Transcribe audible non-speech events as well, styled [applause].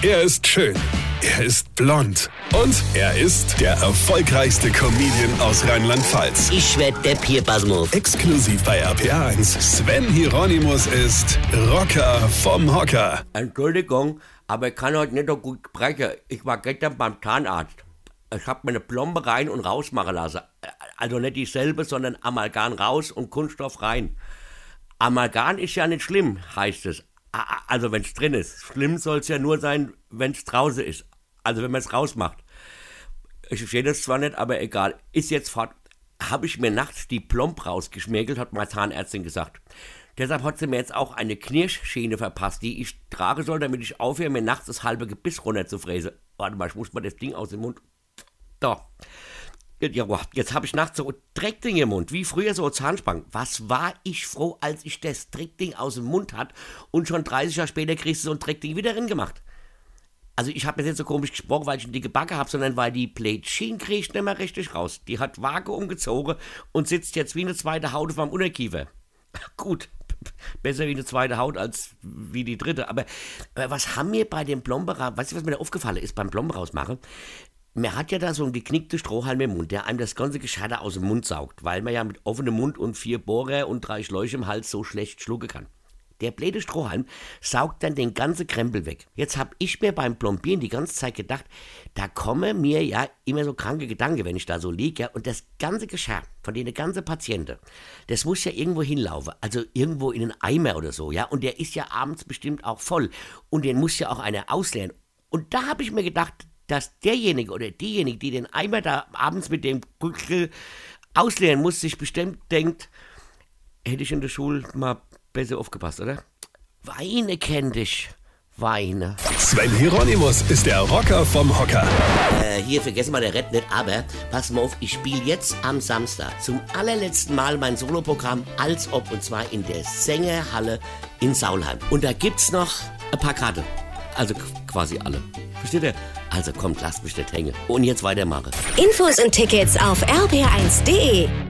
Er ist schön. Er ist blond. Und er ist der erfolgreichste Comedian aus Rheinland-Pfalz. Ich werd der Pierpasmus. Exklusiv bei RPA1. Sven Hieronymus ist Rocker vom Hocker. Entschuldigung, aber ich kann heute nicht so gut sprechen. Ich war gestern beim Zahnarzt. Ich habe mir eine Plombe rein und raus machen lassen. Also nicht dieselbe, sondern Amalgam raus und Kunststoff rein. Amalgam ist ja nicht schlimm, heißt es. Also wenn es drin ist. Schlimm soll es ja nur sein, wenn es draußen ist. Also wenn man es rausmacht. Ich verstehe das zwar nicht, aber egal. Ist jetzt fort. Habe ich mir nachts die Plomb rausgeschmägelt, hat meine Zahnärztin gesagt. Deshalb hat sie mir jetzt auch eine Knirschschiene verpasst, die ich tragen soll, damit ich aufhöre, mir nachts das halbe Gebiss runterzufräsen. Warte mal, ich muss mal das Ding aus dem Mund. Da. Jetzt habe ich nachts so ein Dreckding im Mund, wie früher so Zahnspangen. Was war ich froh, als ich das Dreckding aus dem Mund hat und schon 30 Jahre später kriegst du so ein Dreckding wieder drin gemacht. Also ich habe jetzt nicht so komisch gesprochen, weil ich eine dicke Backe habe, sondern weil die Plätschin kriegt nicht mehr richtig raus. Die hat vage umgezogen und sitzt jetzt wie eine zweite Haut meinem Unterkiefer. [laughs] Gut, [laughs] besser wie eine zweite Haut als wie die dritte. Aber, aber was haben wir bei dem Plomberer, weißt du, was mir da aufgefallen ist beim Plomber rausmachen? Man hat ja da so einen geknickten Strohhalm im Mund, der einem das ganze Gescheider aus dem Mund saugt, weil man ja mit offenem Mund und vier Bohrer und drei Schläuche im Hals so schlecht schlucken kann. Der blöde Strohhalm saugt dann den ganzen Krempel weg. Jetzt hab ich mir beim Plombieren die ganze Zeit gedacht, da kommen mir ja immer so kranke Gedanken, wenn ich da so liege. Ja, und das ganze Geschirr von den ganzen Patienten, das muss ja irgendwo hinlaufen. Also irgendwo in einen Eimer oder so, ja. Und der ist ja abends bestimmt auch voll. Und den muss ja auch einer ausleeren. Und da habe ich mir gedacht, dass derjenige oder diejenige, die den Eimer da abends mit dem Brückel ausleeren muss, sich bestimmt denkt, hätte ich in der Schule mal besser aufgepasst, oder? Weine kenn dich. Weine. Sven Hieronymus ist der Rocker vom Hocker. Äh, hier, vergessen wir der Red nicht, aber pass mal auf, ich spiele jetzt am Samstag zum allerletzten Mal mein Soloprogramm als ob und zwar in der Sängerhalle in Saulheim. Und da gibt's noch ein paar Karten. Also qu- quasi alle. Versteht ihr? Also kommt, lasst mich nicht hängen. Und jetzt weitermachen. Infos und Tickets auf rb1.de.